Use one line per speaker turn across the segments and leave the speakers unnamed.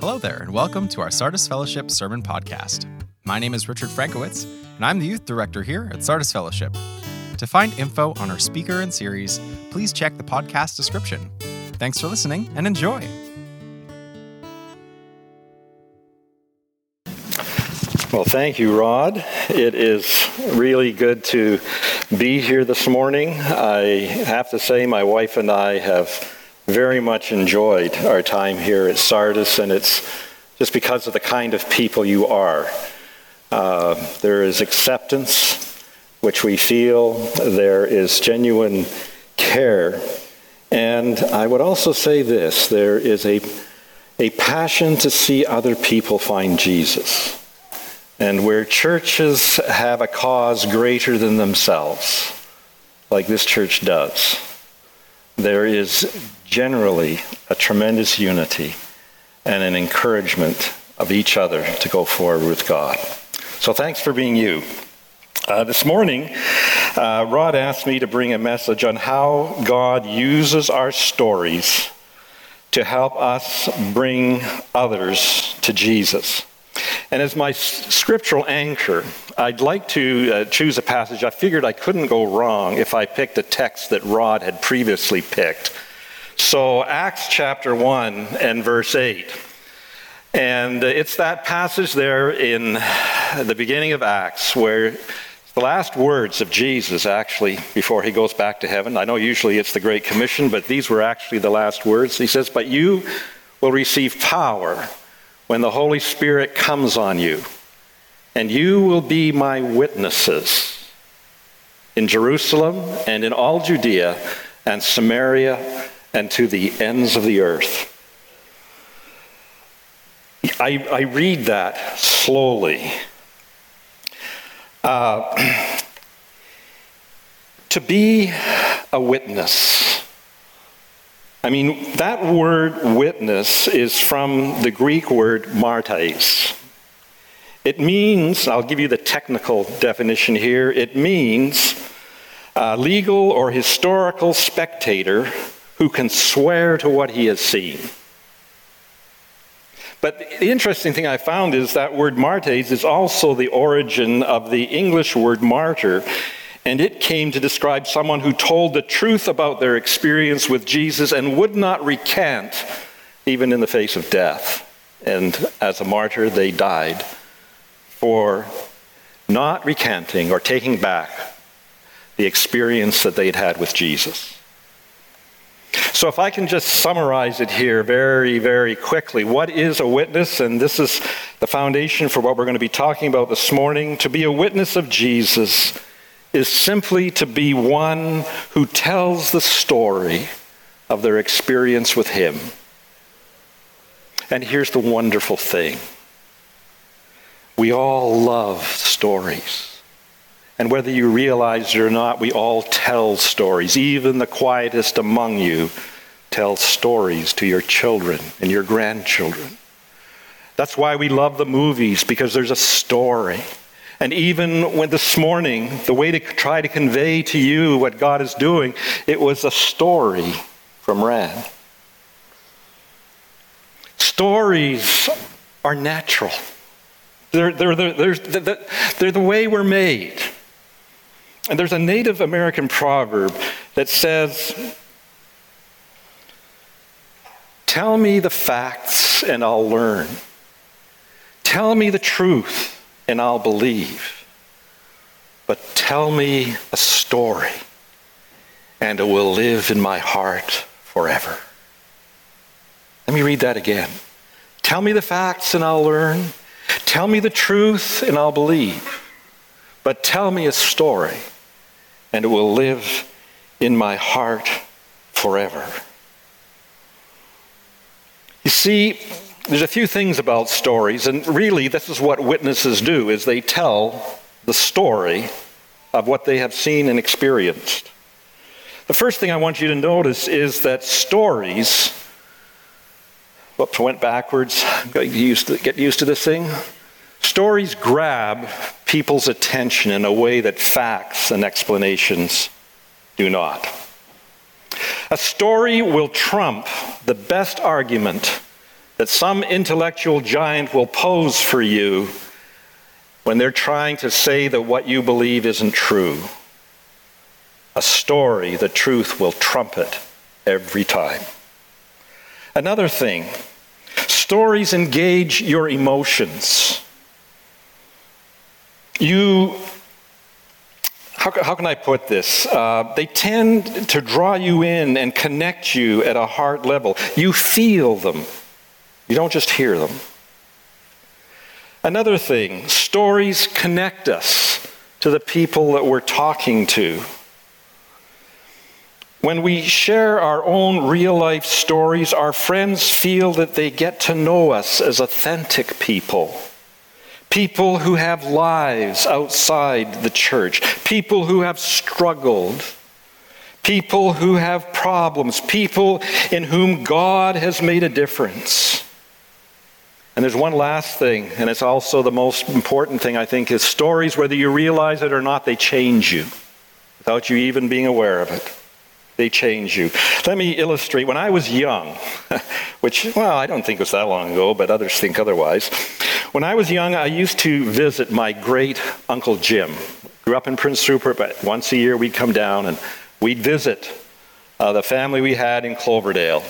Hello there, and welcome to our Sardis Fellowship Sermon Podcast. My name is Richard Frankowitz, and I'm the youth director here at Sardis Fellowship. To find info on our speaker and series, please check the podcast description. Thanks for listening and enjoy.
Well, thank you, Rod. It is really good to be here this morning. I have to say, my wife and I have very much enjoyed our time here at Sardis, and it's just because of the kind of people you are. Uh, there is acceptance, which we feel, there is genuine care, and I would also say this there is a, a passion to see other people find Jesus. And where churches have a cause greater than themselves, like this church does, there is generally a tremendous unity and an encouragement of each other to go forward with God. So thanks for being you. Uh, this morning, uh, Rod asked me to bring a message on how God uses our stories to help us bring others to Jesus. And as my scriptural anchor, I'd like to uh, choose a passage. I figured I couldn't go wrong if I picked a text that Rod had previously picked. So, Acts chapter 1 and verse 8. And it's that passage there in the beginning of Acts where the last words of Jesus, actually, before he goes back to heaven. I know usually it's the Great Commission, but these were actually the last words. He says, But you will receive power when the Holy Spirit comes on you, and you will be my witnesses in Jerusalem and in all Judea and Samaria and to the ends of the earth. I, I read that slowly. Uh, to be a witness. I mean, that word witness is from the Greek word martes. It means, I'll give you the technical definition here, it means a legal or historical spectator who can swear to what he has seen. But the interesting thing I found is that word martes is also the origin of the English word martyr, and it came to describe someone who told the truth about their experience with Jesus and would not recant even in the face of death. And as a martyr, they died for not recanting or taking back the experience that they'd had with Jesus. So, if I can just summarize it here very, very quickly, what is a witness? And this is the foundation for what we're going to be talking about this morning. To be a witness of Jesus is simply to be one who tells the story of their experience with Him. And here's the wonderful thing we all love stories. And whether you realize it or not, we all tell stories. Even the quietest among you tell stories to your children and your grandchildren. That's why we love the movies, because there's a story. And even when this morning, the way to try to convey to you what God is doing, it was a story from Ran. Stories are natural. They're, they're, they're, they're, they're the way we're made. And there's a Native American proverb that says, Tell me the facts and I'll learn. Tell me the truth and I'll believe. But tell me a story and it will live in my heart forever. Let me read that again. Tell me the facts and I'll learn. Tell me the truth and I'll believe. But tell me a story and it will live in my heart forever. You see, there's a few things about stories, and really this is what witnesses do is they tell the story of what they have seen and experienced. The first thing I want you to notice is that stories whoops, went backwards. Get used to, get used to this thing. Stories grab people's attention in a way that facts and explanations do not. A story will trump the best argument that some intellectual giant will pose for you when they're trying to say that what you believe isn't true. A story the truth will trumpet every time. Another thing, stories engage your emotions. You, how, how can I put this? Uh, they tend to draw you in and connect you at a heart level. You feel them, you don't just hear them. Another thing, stories connect us to the people that we're talking to. When we share our own real life stories, our friends feel that they get to know us as authentic people. People who have lives outside the church, people who have struggled, people who have problems, people in whom God has made a difference. And there's one last thing, and it's also the most important thing, I think, is stories, whether you realize it or not, they change you without you even being aware of it they change you. Let me illustrate. When I was young, which, well, I don't think it was that long ago, but others think otherwise. When I was young, I used to visit my great Uncle Jim. Grew up in Prince Rupert, but once a year we'd come down and we'd visit uh, the family we had in Cloverdale.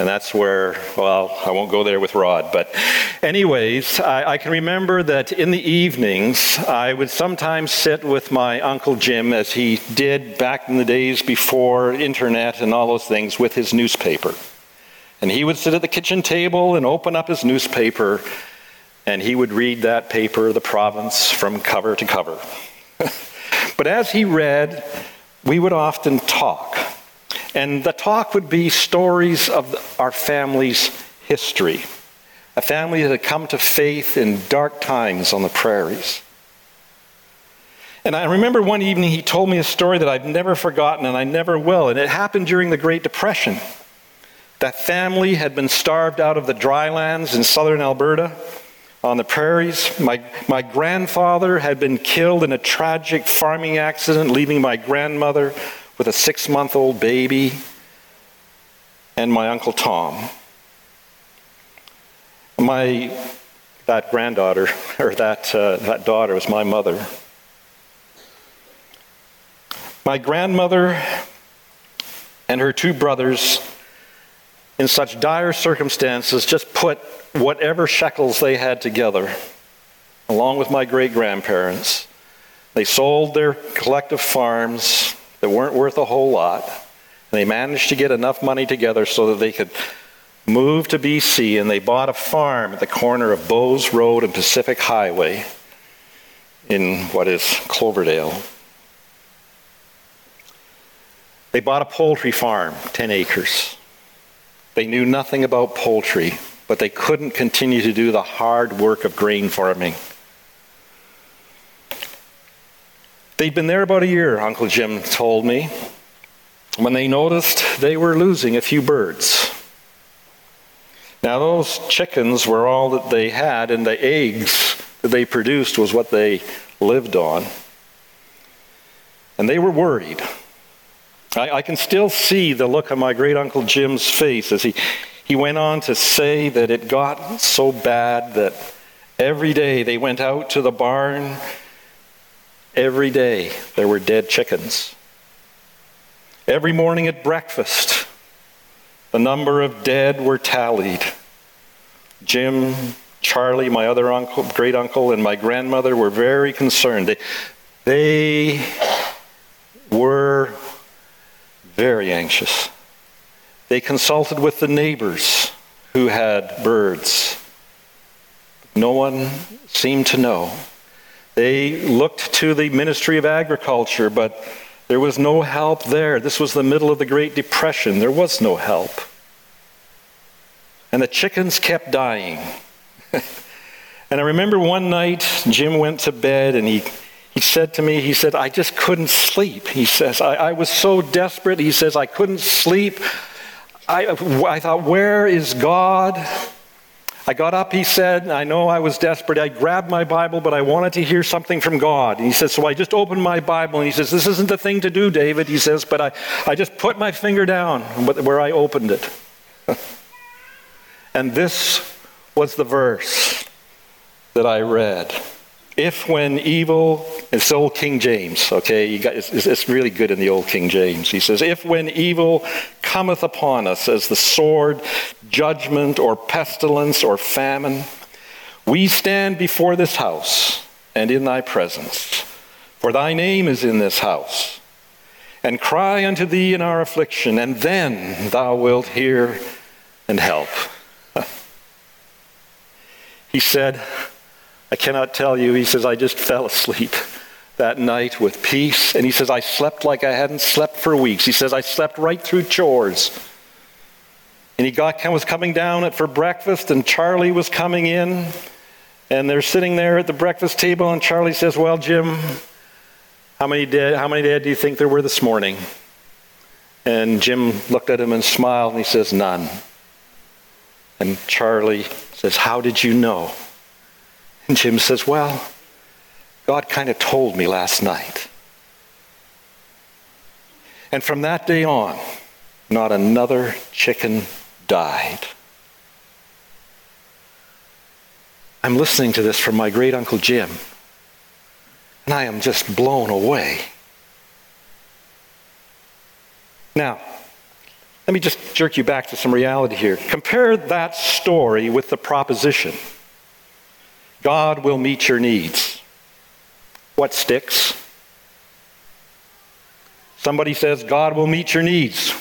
And that's where, well, I won't go there with Rod. But, anyways, I, I, can remember that in the evenings, I would sometimes sit with my Uncle Jim, as he did back in the days before internet and all those things, with his newspaper. And he would sit at the kitchen table and open up his newspaper, and he would read that paper, The Province, from cover to cover. but as he read, we would often talk. And the talk would be stories of our family's history. A family that had come to faith in dark times on the prairies. And I remember one evening he told me a story that I've never forgotten and I never will. And it happened during the Great Depression. That family had been starved out of the drylands in southern Alberta on the prairies. My, my grandfather had been killed in a tragic farming accident, leaving my grandmother with a six month old baby and my Uncle Tom. My, that granddaughter, or that, uh, that daughter, was my mother. My grandmother and her two brothers, in such dire circumstances, just put whatever shekels they had together, along with my great grandparents. They sold their collective farms, that weren't worth a whole lot. And they managed to get enough money together so that they could move to BC and they bought a farm at the corner of Bowes Road and Pacific Highway in what is Cloverdale. They bought a poultry farm, 10 acres. They knew nothing about poultry, but they couldn't continue to do the hard work of grain farming. They'd been there about a year, Uncle Jim told me, when they noticed they were losing a few birds. Now, those chickens were all that they had, and the eggs that they produced was what they lived on. And they were worried. I, I can still see the look on my great uncle Jim's face as he, he went on to say that it got so bad that every day they went out to the barn Every day there were dead chickens. Every morning at breakfast, the number of dead were tallied. Jim, Charlie, my other uncle, great uncle, and my grandmother were very concerned. They, they were very anxious. They consulted with the neighbors who had birds. No one seemed to know. They looked to the Ministry of Agriculture, but there was no help there. This was the middle of the Great Depression. There was no help. And the chickens kept dying. and I remember one night, Jim went to bed and he, he said to me, he said, I just couldn't sleep. He says, I, I was so desperate. He says, I couldn't sleep. I, I thought, where is God? I got up, he said, I know I was desperate. I grabbed my Bible, but I wanted to hear something from God. And he says, So I just opened my Bible, and he says, This isn't the thing to do, David. He says, But I, I just put my finger down where I opened it. and And this was the verse that I read. If when evil, it's old King James, okay? Got, it's, it's really good in the old King James. He says, If when evil cometh upon us as the sword, judgment, or pestilence, or famine, we stand before this house and in thy presence, for thy name is in this house, and cry unto thee in our affliction, and then thou wilt hear and help. He said, I cannot tell you. He says, I just fell asleep that night with peace. And he says, I slept like I hadn't slept for weeks. He says, I slept right through chores. And he got, was coming down for breakfast, and Charlie was coming in. And they're sitting there at the breakfast table, and Charlie says, Well, Jim, how many dead, how many dead do you think there were this morning? And Jim looked at him and smiled, and he says, None. And Charlie says, How did you know? Jim says, Well, God kind of told me last night. And from that day on, not another chicken died. I'm listening to this from my great uncle Jim, and I am just blown away. Now, let me just jerk you back to some reality here. Compare that story with the proposition God will meet your needs. What sticks? Somebody says, God will meet your needs.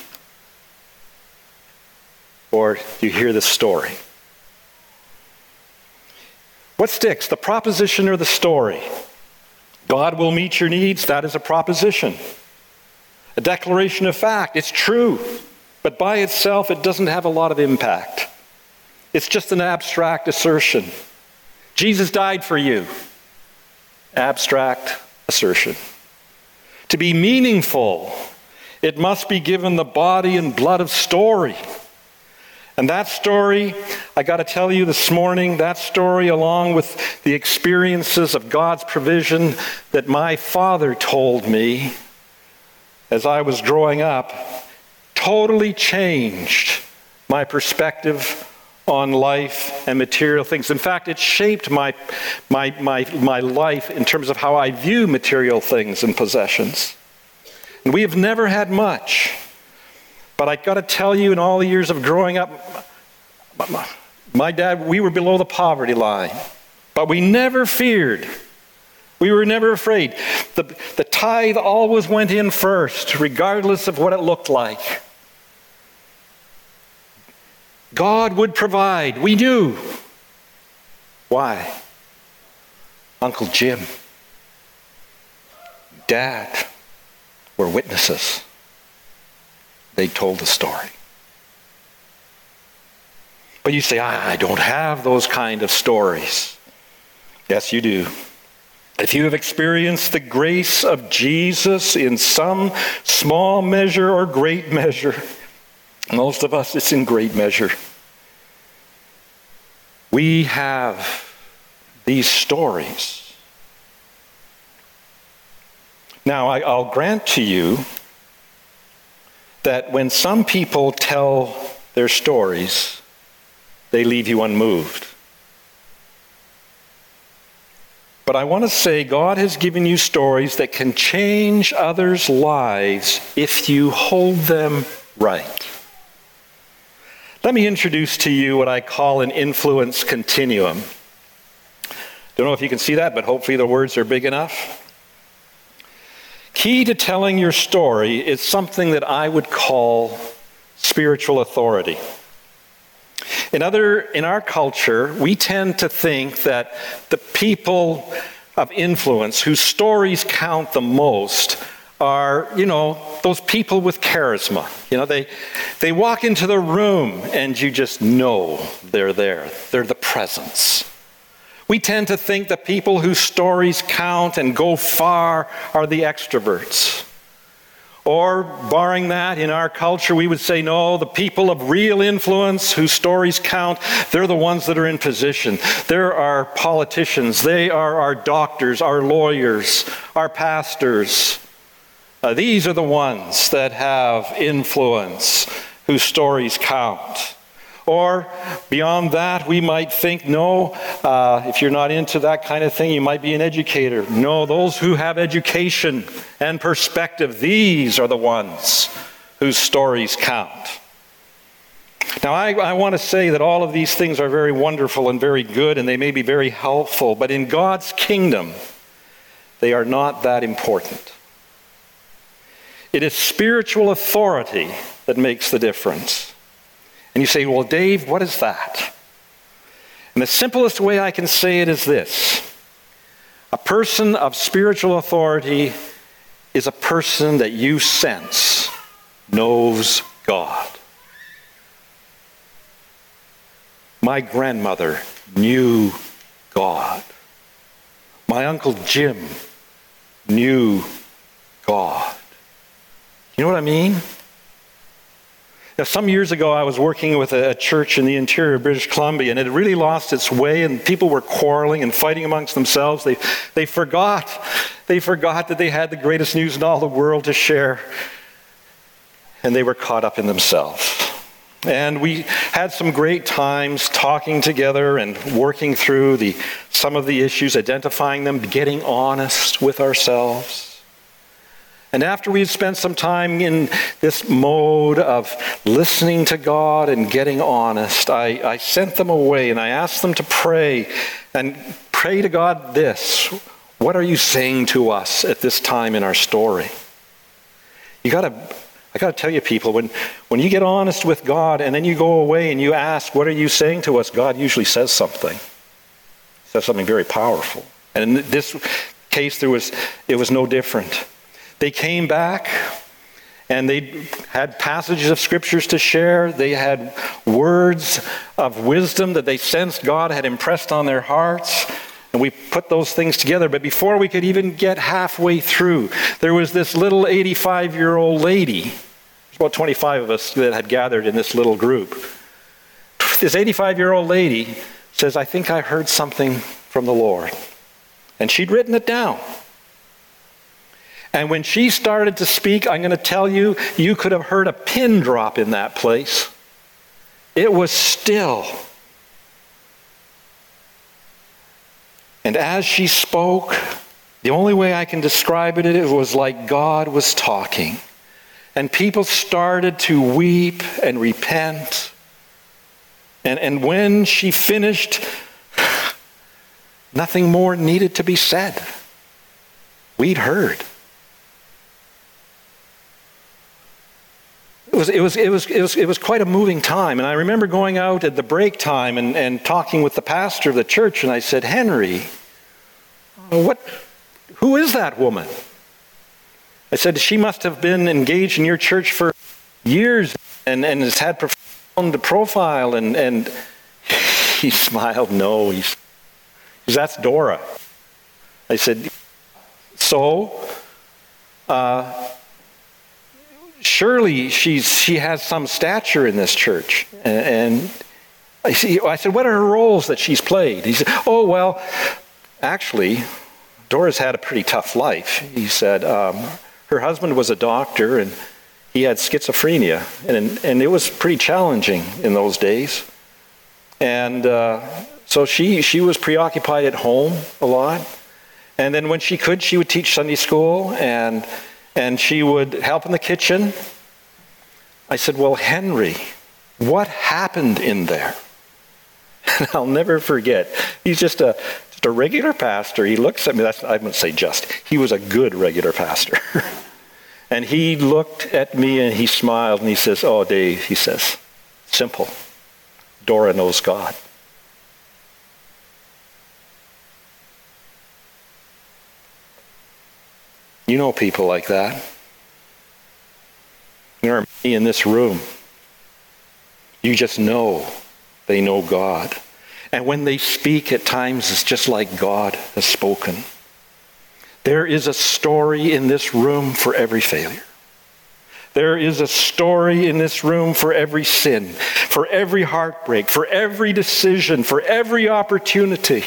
Or you hear the story. What sticks, the proposition or the story? God will meet your needs, that is a proposition. A declaration of fact, it's true, but by itself it doesn't have a lot of impact. It's just an abstract assertion. Jesus died for you. Abstract assertion. To be meaningful, it must be given the body and blood of story. And that story, I got to tell you this morning, that story, along with the experiences of God's provision that my father told me as I was growing up, totally changed my perspective on life and material things. In fact, it shaped my, my, my, my life in terms of how I view material things and possessions. And we have never had much. But I got to tell you, in all the years of growing up, my dad, we were below the poverty line, but we never feared. We were never afraid. The, the tithe always went in first, regardless of what it looked like. God would provide. We knew. Why? Uncle Jim, Dad were witnesses they told the story. But you say, I don't have those kind of stories. Yes, you do. If you have experienced the grace of Jesus in some small measure or great measure, most of us it's in great measure. We have these stories. Now, I, will grant to you that when some people tell their stories, they leave you unmoved. But I want to say God has given you stories that can change others' lives if you hold them right. Let me introduce to you what I call an influence continuum. Don't know if you can see that, but hopefully the words are big enough. Key to telling your story is something that I would call spiritual authority. In, other, in our culture, we tend to think that the people of influence whose stories count the most are, you know, those people with charisma. You know, they, they walk into the room and you just know they're there. They're the presence. We tend to think the people whose stories count and go far are the extroverts. Or, barring that, in our culture, we would say, no, the people of real influence whose stories count, they're the ones that are in position. They're our politicians, they are our doctors, our lawyers, our pastors. Uh, these are the ones that have influence, whose stories count. Or beyond that, we might think, no, uh, if you're not into that kind of thing, you might be an educator. No, those who have education and perspective, these are the ones whose stories count. Now, I, I want to say that all of these things are very wonderful and very good, and they may be very helpful, but in God's kingdom, they are not that important. It is spiritual authority that makes the difference. And you say, well, Dave, what is that? And the simplest way I can say it is this a person of spiritual authority is a person that you sense knows God. My grandmother knew God. My Uncle Jim knew God. You know what I mean? Now, some years ago, I was working with a church in the interior of British Columbia, and it really lost its way, and people were quarreling and fighting amongst themselves. They, they forgot. They forgot that they had the greatest news in all the world to share, and they were caught up in themselves. And we had some great times talking together and working through the, some of the issues, identifying them, getting honest with ourselves. And after we had spent some time in this mode of listening to God and getting honest, I, I sent them away and I asked them to pray and pray to God this What are you saying to us at this time in our story? You got to I got to tell you, people, when, when you get honest with God and then you go away and you ask, What are you saying to us? God usually says something. Says something very powerful. And in this case, there was, it was no different. They came back and they had passages of scriptures to share. They had words of wisdom that they sensed God had impressed on their hearts. And we put those things together. But before we could even get halfway through, there was this little 85 year old lady. There's about 25 of us that had gathered in this little group. This 85 year old lady says, I think I heard something from the Lord. And she'd written it down. And when she started to speak, I'm going to tell you, you could have heard a pin drop in that place. It was still. And as she spoke, the only way I can describe it, it was like God was talking. And people started to weep and repent. And, and when she finished, nothing more needed to be said. We'd heard. Was, it, was, it, was, it, was, it was quite a moving time. And I remember going out at the break time and, and talking with the pastor of the church, and I said, Henry, what, who is that woman? I said, she must have been engaged in your church for years and, and has had profound profile. And, and he smiled, no. He said, that's Dora. I said, so? Uh, surely she's, she has some stature in this church. And, I, see, I said, what are her roles that she's played? He said, oh, well, actually, Dora's had a pretty tough life. He said, um, her husband was a doctor and he had schizophrenia, and, and it was pretty challenging in those days. And uh, so she, she was preoccupied at home a lot. And then when she could, she would teach Sunday school and and she would help in the kitchen. I said, Well, Henry, what happened in there? And I'll never forget. He's just a, just a regular pastor. He looks at me, that's, I wouldn't say just, he was a good regular pastor. and he looked at me and he smiled and he says, Oh, Dave, he says, simple. Dora knows God. You know people like that. There are many in this room. You just know they know God. And when they speak, at times it's just like God has spoken. There is a story in this room for every failure. There is a story in this room for every sin, for every heartbreak, for every decision, for every opportunity.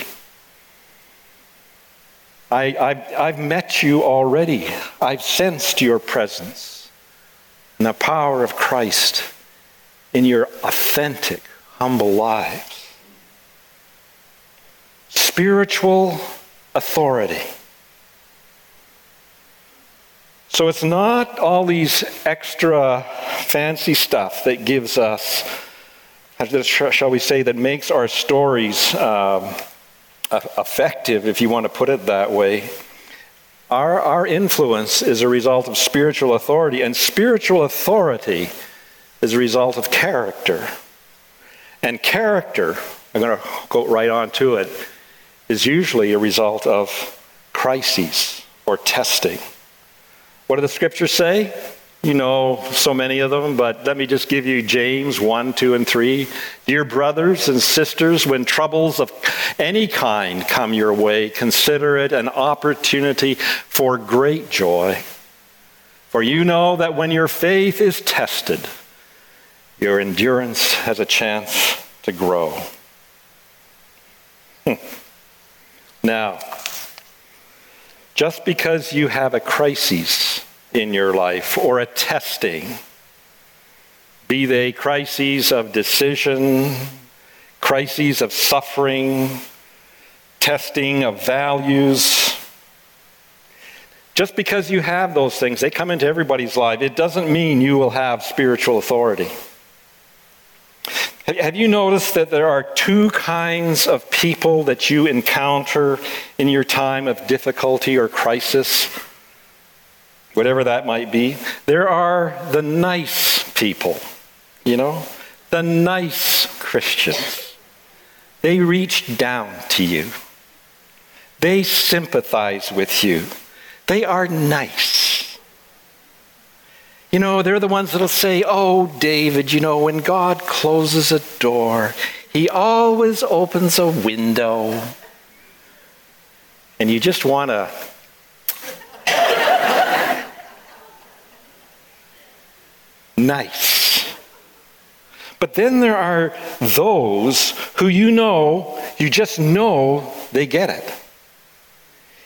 I, have met you already. I've sensed your presence and the power of Christ in your authentic, humble lives. Spiritual authority. So it's not all these extra fancy stuff that gives us, shall we say, that makes our stories um, effective, if you want to put it that way. Our, our influence is a result of spiritual authority, and spiritual authority is a result of character. And character, I'm going to go right on to it, is usually a result of crises or testing. What do the scriptures say? You know so many of them, but let me just give you James 1, 2, and 3. Dear brothers and sisters, when troubles of any kind come your way, consider it an opportunity for great joy. For you know that when your faith is tested, your endurance has a chance to grow. Hmm. Now, just because you have a crisis in your life or a testing, be they crises of decision, crises of suffering, testing of values, just because you have those things, they come into everybody's life, it doesn't mean you will have spiritual authority. Have you noticed that there are two kinds of people that you encounter in your time of difficulty or crisis? Whatever that might be. There are the nice people, you know, the nice Christians. They reach down to you, they sympathize with you, they are nice. You know, they're the ones that'll say, Oh, David, you know, when God closes a door, he always opens a window. And you just want to. Nice. But then there are those who you know, you just know they get it.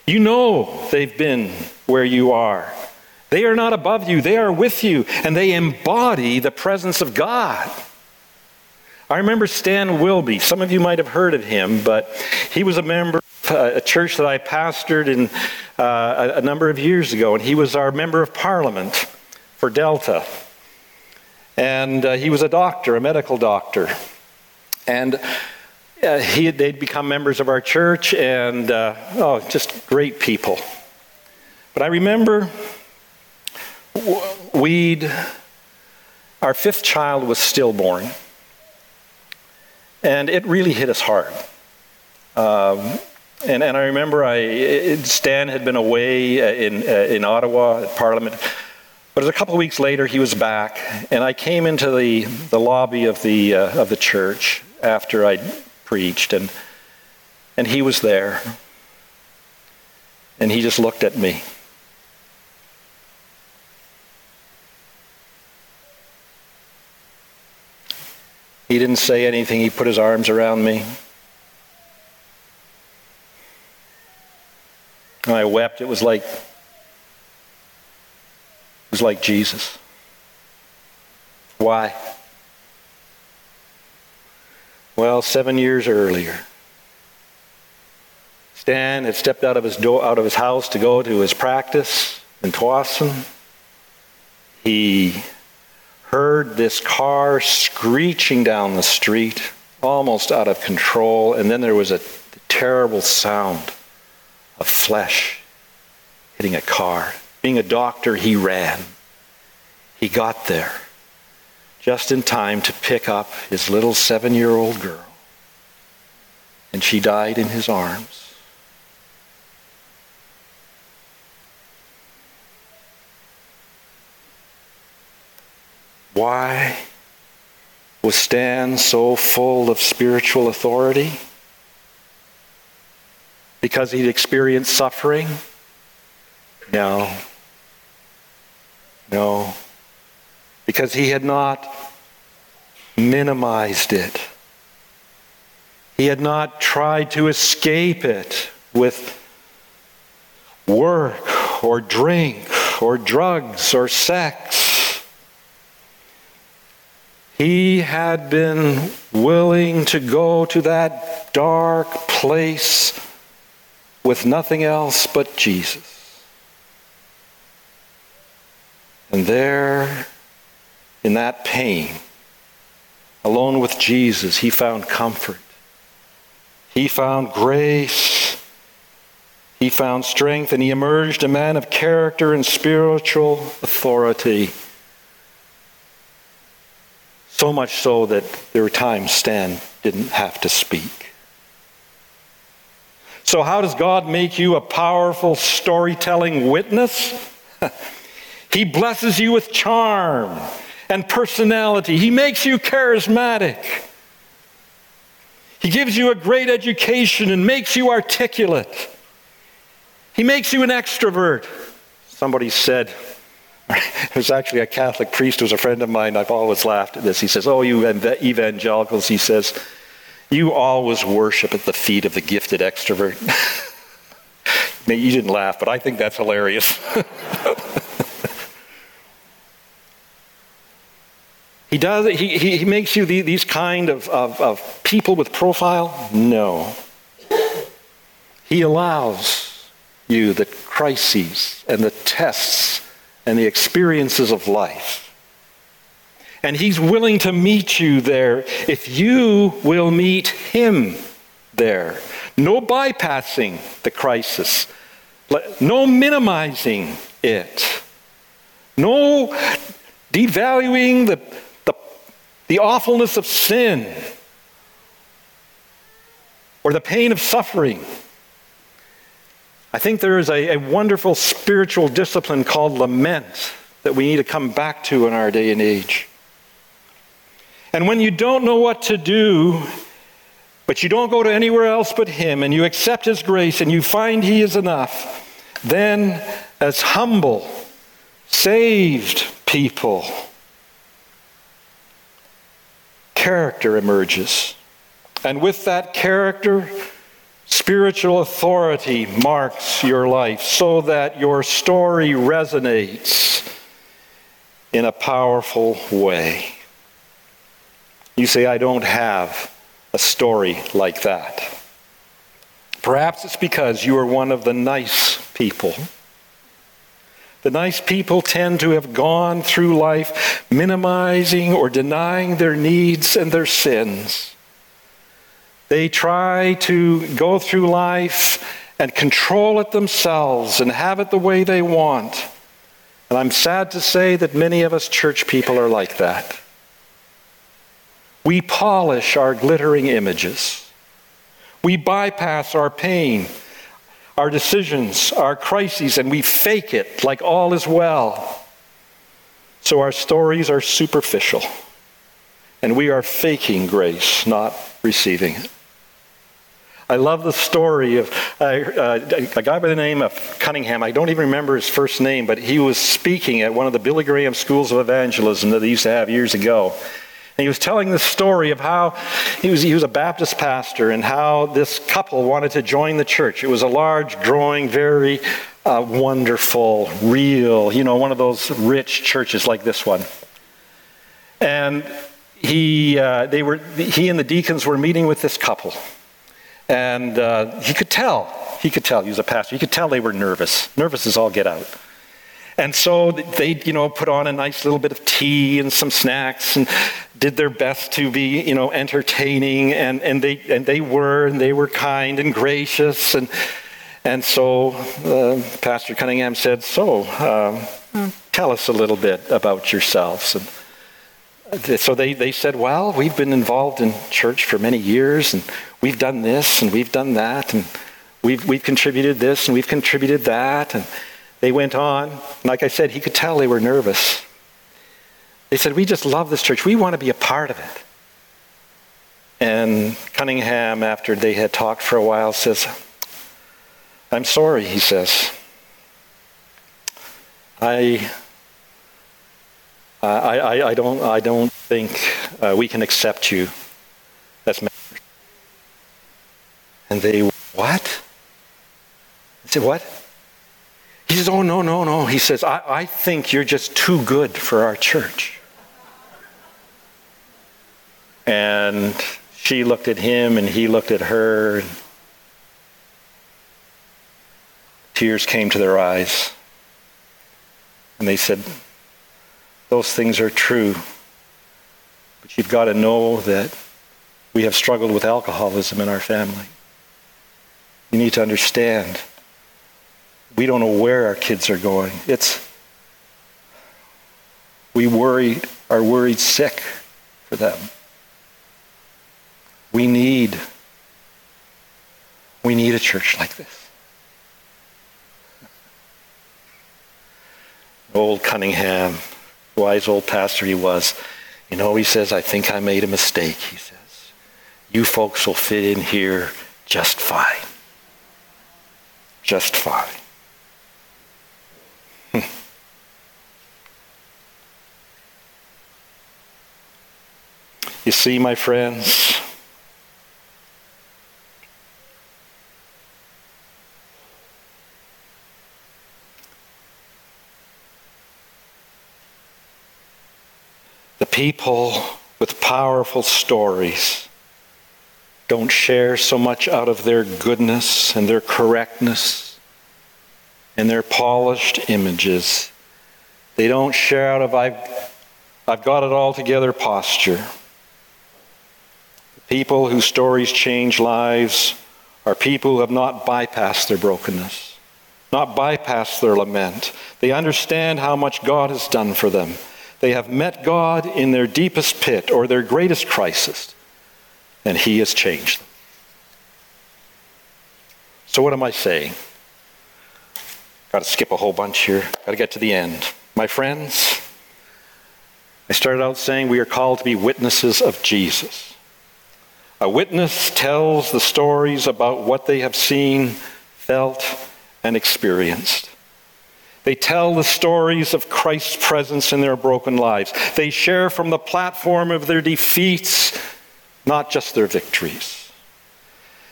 You know they've been where you are. They are not above you, they are with you, and they embody the presence of God. I remember Stan Wilbee. Some of you might have heard of him, but he was a member of a church that I pastored in uh, a number of years ago, and he was our member of parliament for Delta. And uh, he was a doctor, a medical doctor. And uh, he, they'd become members of our church, and uh, oh, just great people. But I remember we'd, our fifth child was stillborn. And it really hit us hard. Um, and, and I remember I, Stan had been away uh, in, uh, in Ottawa at Parliament. But a couple of weeks later, he was back, and I came into the, the lobby of the, uh, of the church after I'd preached, and, and he was there. And he just looked at me. He didn't say anything. He put his arms around me. And I wept. It was like like Jesus. Why? Well, seven years earlier, Stan had stepped out of his door, out of his house to go to his practice in Tsawwassen. He heard this car screeching down the street, almost out of control, and then there was a terrible sound of flesh hitting a car. Being a doctor, he ran. He got there just in time to pick up his little seven year old girl, and she died in his arms. Why was Stan so full of spiritual authority? Because he'd experienced suffering? No. No. Because he had not minimized it. He had not tried to escape it with work or drink or drugs or sex He had been willing to go to that dark place with nothing else but Jesus. And there, in that pain, alone with Jesus, he found comfort. He found grace. He found strength, and he emerged a man of character and spiritual authority. So much so that there were times Stan didn't have to speak. So, how does God make you a powerful storytelling witness? he blesses you with charm and personality, He makes you charismatic. He gives you a great education and makes you articulate. He makes you an extrovert. Somebody said, was actually a Catholic priest who was a friend of mine. I've always laughed at this. He says, Oh, you evangelicals, he says, you always worship at the feet of the gifted extrovert. you didn't laugh, but I think that's hilarious. he does he, he, he makes you these kind of, of, of people with profile? No. He allows you the crises and the tests and the experiences of life. And He's willing to meet you there if you will meet Him there. No bypassing the crisis, no minimizing it, no devaluing the, the, awfulness of sin or the pain of suffering. I think there is a, a, wonderful spiritual discipline called lament that we need to come back to in our day and age. And when you don't know what to do, but you don't go to anywhere else but Him, and you accept His grace and you find He is enough, then as humble, saved people, character emerges. And with that character, Spiritual authority marks your life so that your story resonates in a powerful way. You say, I don't have a story like that. Perhaps it's because you are one of the nice people. The nice people tend to have gone through life minimizing or denying their needs and their sins. They try to go through life and control it themselves and have it the way they want. And I'm sad to say that many of us church people are like that. We polish our glittering images. We bypass our pain, our decisions, our crises, and we fake it like all is well. So our stories are superficial, and we are faking grace, not receiving it. I love the story of uh, uh, a guy by the name of Cunningham. I don't even remember his first name, but he was speaking at one of the Billy Graham schools of evangelism that they used to have years ago. And he was telling the story of how he was, he was a Baptist pastor and how this couple wanted to join the church. It was a large, growing, very uh, wonderful, real, you know, one of those rich churches like this one. And he, uh, they were, he and the deacons were meeting with this couple. And uh, he could tell, he could tell, he was a pastor, he could tell they were nervous, nervous as all get out. And so they, you know, put on a nice little bit of tea and some snacks and did their best to be, you know, entertaining. And, and, they, and they were, and they were kind and gracious. And, and so uh, Pastor Cunningham said, So, uh, tell us a little bit about yourselves. And, so they, they said, Well, we've been involved in church for many years, and we've done this, and we've done that, and we've, we've contributed this, and we've contributed that. And they went on. Like I said, he could tell they were nervous. They said, We just love this church. We want to be a part of it. And Cunningham, after they had talked for a while, says, I'm sorry, he says. I I, I, I, don't, I don't think uh, we can accept you as members. And they, what? I said, what? He says, oh, no, no, no. He says, I, I think you're just too good for our church. And she looked at him and he looked at her. Tears came to their eyes. And they said, Those things are true. But you've got to know that we have struggled with alcoholism in our family. You need to understand. We don't know where our kids are going. It's we worry are worried sick for them. We need we need a church like this. Old Cunningham, wise old pastor he was, you know, he says, I think I made a mistake, he says. You folks will fit in here just fine. Just fine. you see, my friends, the people with powerful stories don't share so much out of their goodness and their correctness and their polished images. They don't share out of I've, I've got it all together posture. People whose stories change lives are people who have not bypassed their brokenness, not bypassed their lament. They understand how much God has done for them. They have met God in their deepest pit or their greatest crisis and He has changed them. So, what am I saying? Got to skip a whole bunch here. Got to get to the end. My friends, I started out saying we are called to be witnesses of Jesus. A witness tells the stories about what they have seen, felt, and experienced. They tell the stories of Christ's presence in their broken lives. They share from the platform of their defeats not just their victories.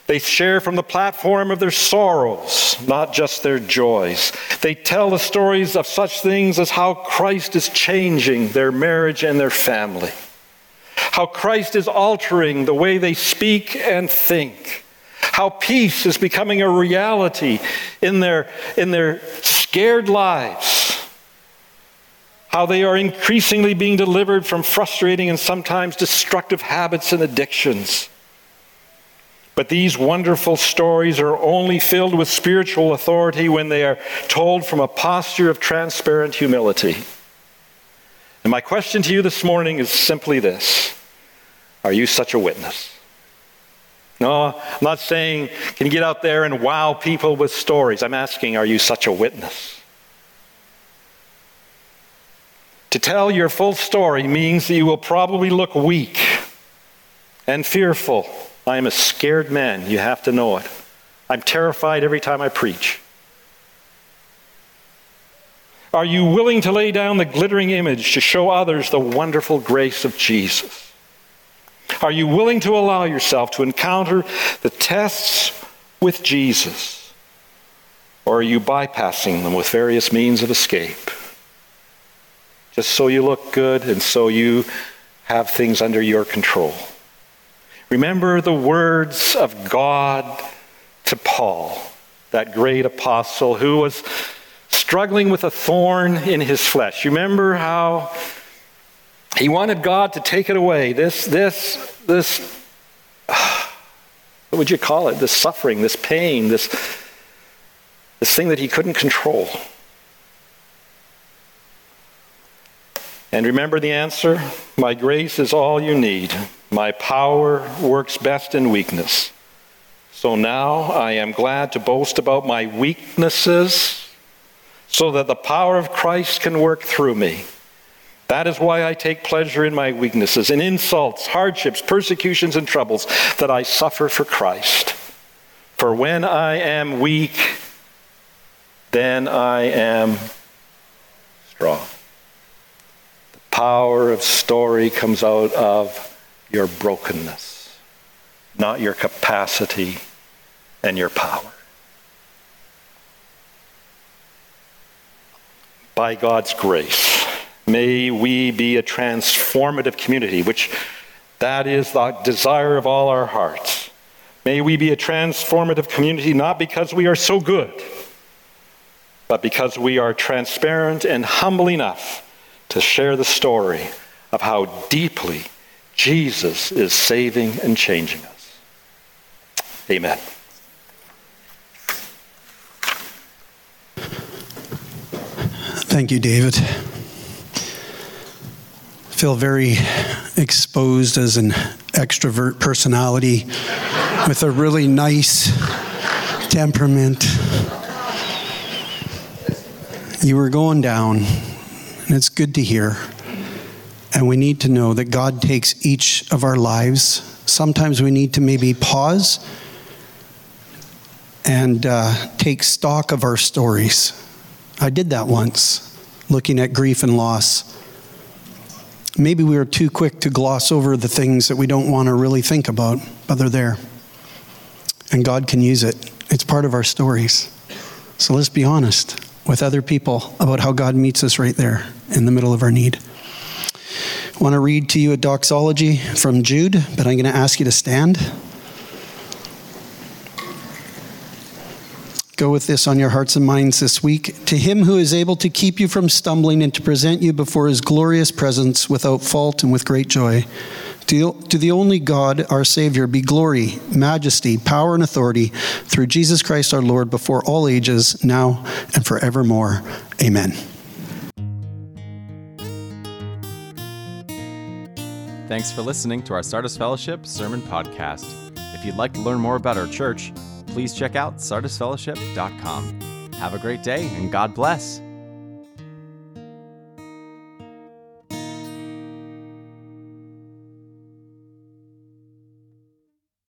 They share from the platform of their sorrows, not just their joys. They tell the stories of such things as how Christ is changing their marriage and their family, how Christ is altering the way they speak and think, how peace is becoming a reality in their, in their scared lives how they are increasingly being delivered from frustrating and sometimes destructive habits and addictions. But these wonderful stories are only filled with spiritual authority when they are told from a posture of transparent humility. And my question to you this morning is simply this Are you such a witness? No, I'm not saying, can you get out there and wow people with stories? I'm asking, are you such a witness? To tell your full story means that you will probably look weak and fearful. I am a scared man. You have to know it. I'm terrified every time I preach. Are you willing to lay down the glittering image to show others the wonderful grace of Jesus? Are you willing to allow yourself to encounter the tests with Jesus? Or are you bypassing them with various means of escape? just so you look good and so you have things under your control. Remember the words of God to Paul, that great apostle who was struggling with a thorn in his flesh. Remember how he wanted God to take it away. This, this, this, what would you call it? This suffering, this pain, this, this thing that he couldn't control. And remember the answer? My grace is all you need. My power works best in weakness. So now I am glad to boast about my weaknesses so that the power of Christ can work through me. That is why I take pleasure in my weaknesses, in insults, hardships, persecutions, and troubles that I suffer for Christ. For when I am weak, then I am strong The power of story comes out of your brokenness, not your capacity and your power. By God's grace, may we be a transformative community, which That is the desire of all our hearts. May we be a transformative community not because we are so good, but because we are transparent and humble enough to share the story of how deeply Jesus is saving and changing us. Amen.
Thank you, David. Feel very exposed as an extrovert personality with a really nice temperament. You were going down, and it's good to hear. And we need to know that God takes each of our lives. Sometimes we need to maybe pause and uh, take stock of our stories. I did that once, looking at grief and loss. Maybe we are too quick to gloss over the things that we don't want to really think about, but they're there. And God can use it. It's part of our stories. So let's be honest with other people about how God meets us right there in the middle of our need. I want to read to you a doxology from Jude, but I'm going to ask you to stand. Go with this on your hearts and minds this week. To him who is able to keep you from stumbling and to present you before his glorious presence without fault and with great joy. To, the only God, our Savior, be glory, majesty, power, and authority through Jesus Christ our Lord before all ages, now and forevermore. Amen.
Thanks for listening to our Sardis Fellowship Sermon Podcast. If you'd like to learn more about our church, please check out sardisfellowship.com. Have a great day and God bless.